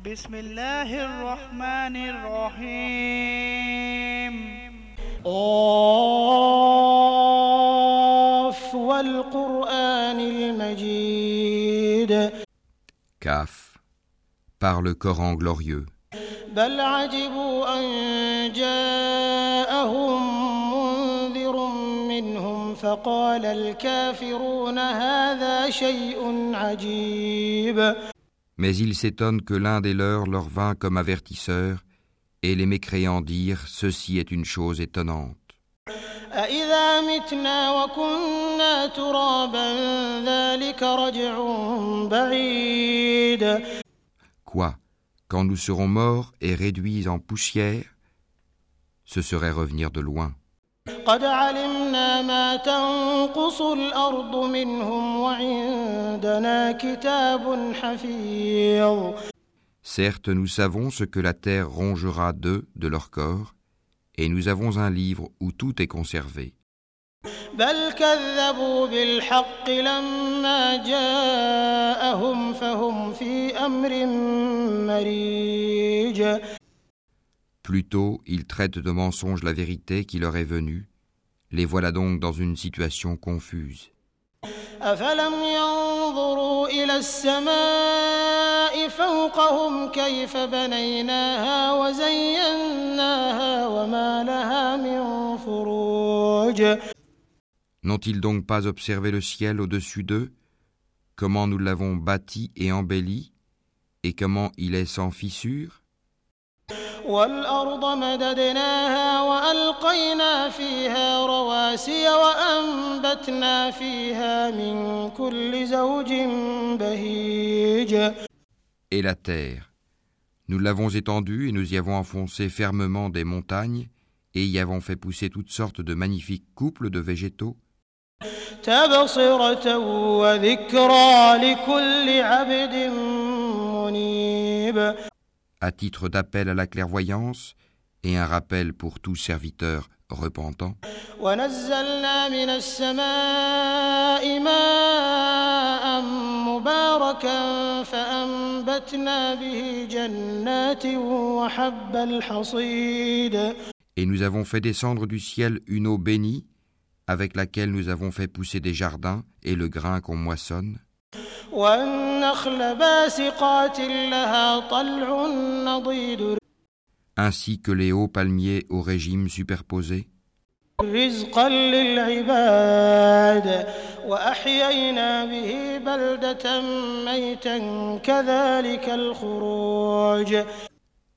بسم الله الرحمن الرحيم. قاف والقرآن المجيد. Kaf, par le Coran glorieux. بل عجبوا أن جاءهم منذر منهم فقال الكافرون هذا شيء عجيب. mais ils s'étonnent que l'un des leurs leur vint comme avertisseur, et les mécréants dirent Ceci est une chose étonnante. Quoi Quand nous serons morts et réduits en poussière, ce serait revenir de loin. قد علمنا ما تنقص الأرض منهم وعندنا كتاب حفيظ Certes, nous savons ce que la terre rongera d'eux, de leur corps, et nous avons un livre où tout est conservé. بل كذبوا بالحق لما جاءهم فهم في أمر مريج Plutôt, ils traitent de mensonge la vérité qui leur est venue. Les voilà donc dans une situation confuse. أفلم ينظروا إلى السماء فوقهم كيف بنيناها وزيناها وما لها من فروج N'ont-ils donc pas observé le ciel au-dessus d'eux Comment nous l'avons bâti et embelli Et comment il est sans fissure والأرض مددناها وألقينا فيها رواسي وأنبتنا فيها من كل زوج بهيج Et la terre Nous l'avons étendue et nous y avons enfoncé fermement des montagnes et y avons fait pousser toutes sortes de magnifiques couples de végétaux تبصرة وذكرى لكل عبد منيب à titre d'appel à la clairvoyance et un rappel pour tout serviteur repentant. Et nous avons fait descendre du ciel une eau bénie avec laquelle nous avons fait pousser des jardins et le grain qu'on moissonne ainsi que les hauts palmiers au régime superposé.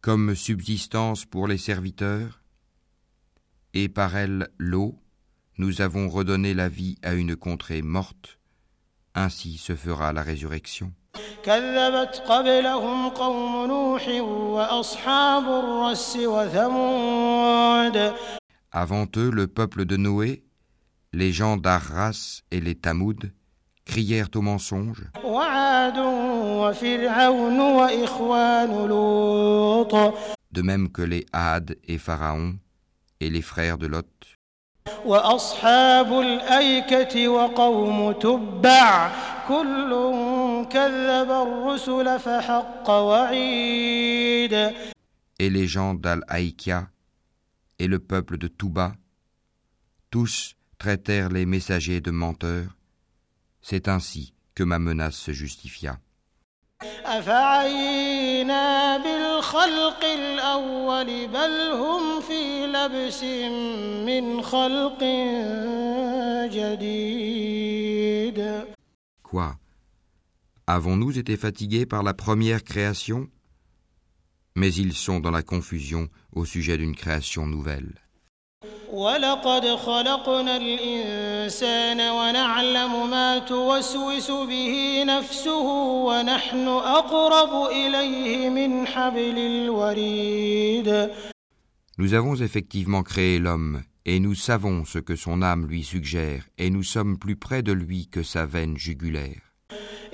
Comme subsistance pour les serviteurs, et par elle l'eau, nous avons redonné la vie à une contrée morte, ainsi se fera la résurrection. Avant eux, le peuple de Noé, les gens d'Arras et les Tamouds crièrent au mensonge. De même que les Had et Pharaon et les frères de Lot. وأصحاب الأيكة وقوم تبع كل كذب الرسل فحق وعيد et les gens d'Al-Haïkia et le peuple de Touba, tous traitèrent les messagers de menteurs. C'est ainsi que ma menace se justifia. أفعينا بالخلق الأول بل هم في لبس من خلق جديد Quoi Avons-nous été fatigués par la première création Mais ils sont dans la confusion au sujet d'une création nouvelle. ولقد خلقنا الإنسان ونعلم ما توسوس به نفسه ونحن أقرب إليه من حبل الوريد Nous avons effectivement créé l'homme, et nous savons ce que son âme lui suggère, et nous sommes plus près de lui que sa veine jugulaire.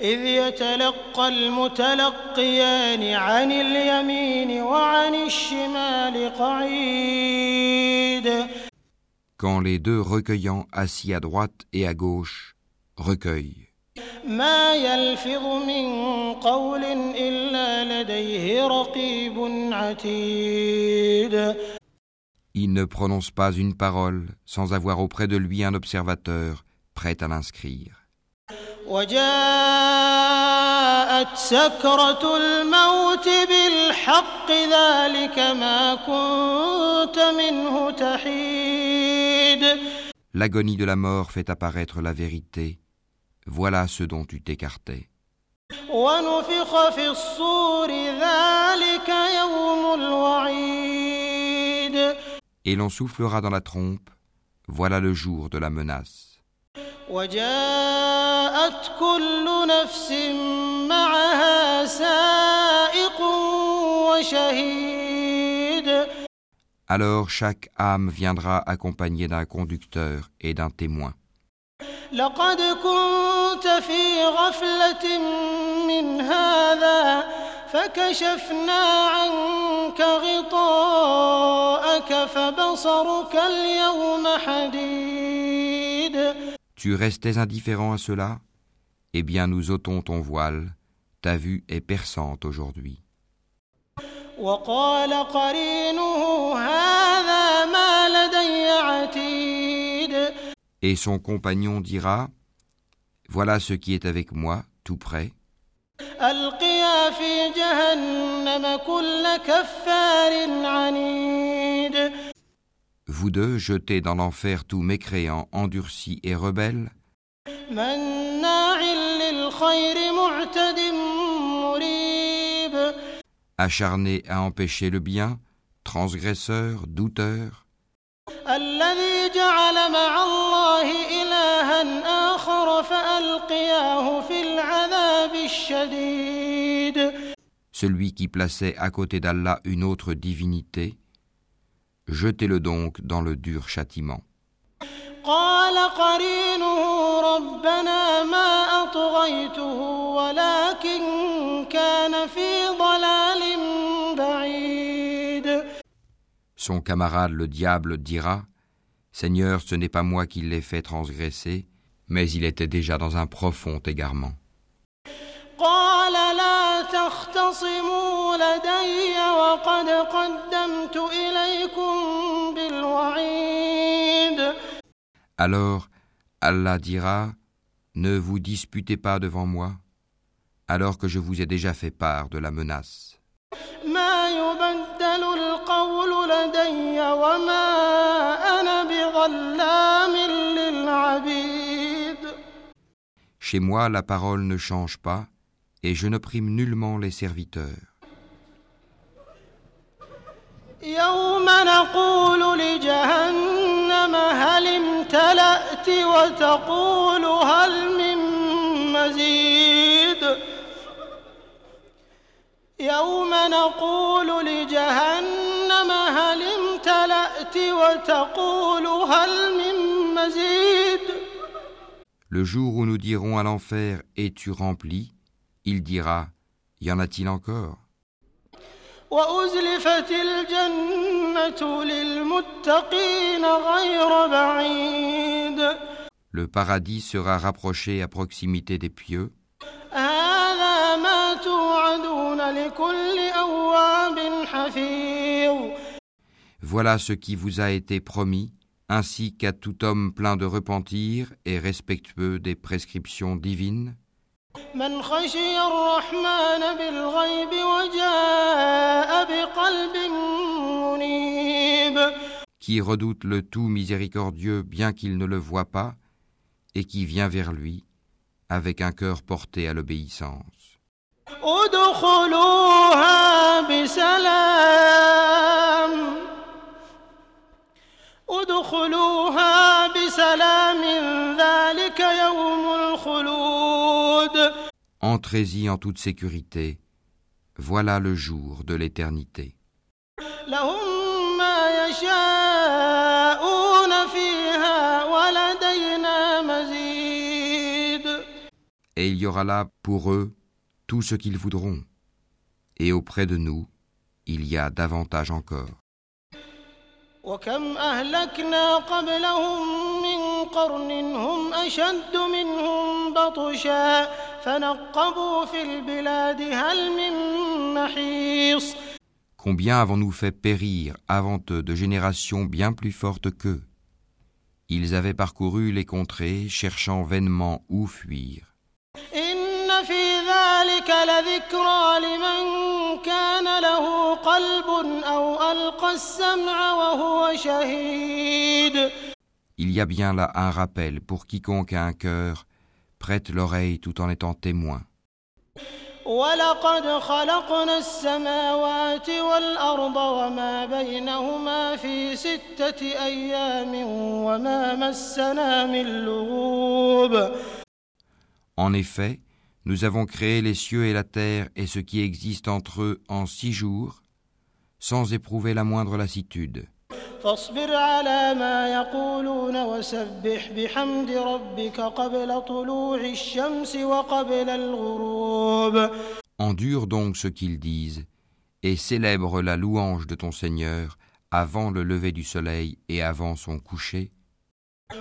إذ يتلقى المتلقيان عن اليمين وعن الشمال قعيد quand les deux recueillants assis à droite et à gauche recueillent. Il ne prononce pas une parole sans avoir auprès de lui un observateur prêt à l'inscrire. وجاءت سكرة الموت بالحق ذلك ما كنت منه تحيد L'agonie de la mort fait apparaître la vérité. Voilà ce dont tu t'écartais. ونفخ في الصور ذلك يوم الوعيد Et l'on soufflera dans la trompe. Voilà le jour de la menace. وجاءت كل نفس معها سائق وشهيد Alors chaque âme viendra accompagnée d'un conducteur et d'un témoin. لقد كنت في غفلة من هذا فكشفنا عنك غطاءك فبصرك اليوم حديد Tu restais indifférent à cela? Eh bien, nous ôtons ton voile, ta vue est perçante aujourd'hui. Et son compagnon dira, Voilà ce qui est avec moi, tout près vous deux, jetez dans l'enfer tout mécréant, endurci et rebelle Acharné à empêcher le bien, transgresseur, douteur. Celui qui plaçait à côté d'Allah une autre divinité, jetez-le donc dans le dur châtiment. قال قرينه ربنا ما أطغيته ولكن كان في ضلال بعيد Son camarade le diable dira Seigneur, ce n'est pas moi qui l'ai fait transgresser, mais il était déjà dans un profond égarement. قال لا تختصموا لدي وقد قدمت إليكم بالوعيد Alors Allah dira, Ne vous disputez pas devant moi, alors que je vous ai déjà fait part de la menace. Chez moi, la parole ne change pas, et je ne prime nullement les serviteurs. يوم نقول لجهنم هل امتلأت وتقول هل من مزيد يوم نقول لجهنم هل امتلأت وتقول هل من مزيد Le jour où nous dirons à l'enfer Es-tu rempli il dira Y en a-t-il encore وأزلفت الجنة للمتقين غير بعيد Le paradis sera rapproché à proximité des pieux. هذا ما توعدون لكل أواب حفيظ Voilà ce qui vous a été promis, ainsi qu'à tout homme plein de repentir et respectueux des prescriptions divines, من خشي الرحمن بالغيب وجاء بقلب منيب qui redoute le tout miséricordieux bien qu'il ne le voit pas, et qui vient vers lui avec un cœur porté à l'obéissance. ادخلوها بسلام ادخلوها بسلام ذلك يوم الخلود Entrez-y en toute sécurité. Voilà le jour de l'éternité. Et il y aura là pour eux tout ce qu'ils voudront. Et auprès de nous, il y a davantage encore. Combien avons-nous fait périr avant eux de générations bien plus fortes qu'eux? Ils avaient parcouru les contrées, cherchant vainement où fuir. Il y a bien là un rappel pour quiconque a un cœur prête l'oreille tout en étant témoin. ولقد خلقنا السماوات والأرض وما بينهما في ستة أيام وما مسنا من لغوب En effet, nous avons créé les cieux et la terre et ce qui existe entre eux en six jours, sans éprouver la moindre lassitude. فاصبر على ما يقولون وسبح بحمد ربك قبل طلوع الشمس وقبل الغروب Endure donc ce qu'ils disent, et célèbre la louange de ton Seigneur avant le lever du soleil et avant son coucher,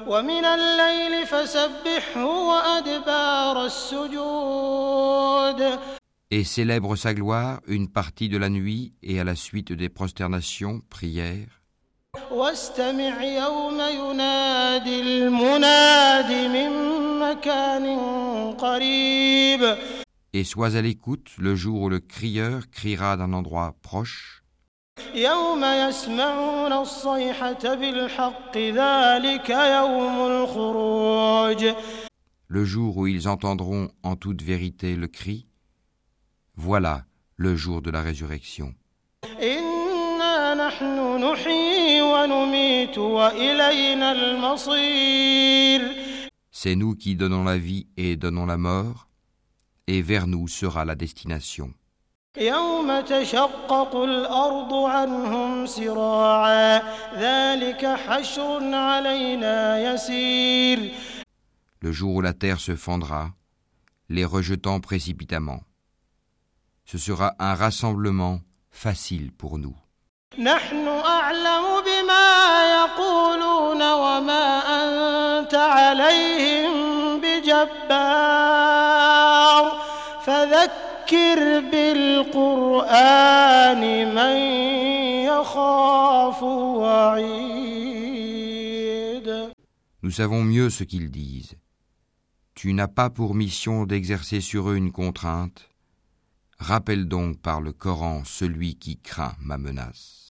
ومن الليل فسبحه وأدبار السجود et célèbre sa gloire une partie de la nuit et à la suite des prosternations, prières, واستمع يوم ينادي المناد من مكان قريب et sois à l'écoute le jour où le crieur criera d'un endroit proche, يوم يسمعون الصيحة بالحق ذلك يوم الخروج le jour où ils entendront en toute vérité le cri, voilà le jour de la résurrection. إنا نحن نحيي ونميت وإلينا المصير C'est nous qui donnons la vie et donnons la mort, et vers nous sera la destination. يوم تشقق الأرض عنهم سراعا ذلك حشر علينا يسير Le jour où la terre se fendra, les rejetant précipitamment. Ce sera un rassemblement facile pour nous. نحن أعلم بما يقولون وما أنت عليهم بجبار فذكر بالقرآن من يخاف وعيد Nous savons mieux ce qu'ils disent. Tu n'as pas pour mission d'exercer sur eux une contrainte. Rappelle donc par le Coran celui qui craint ma menace.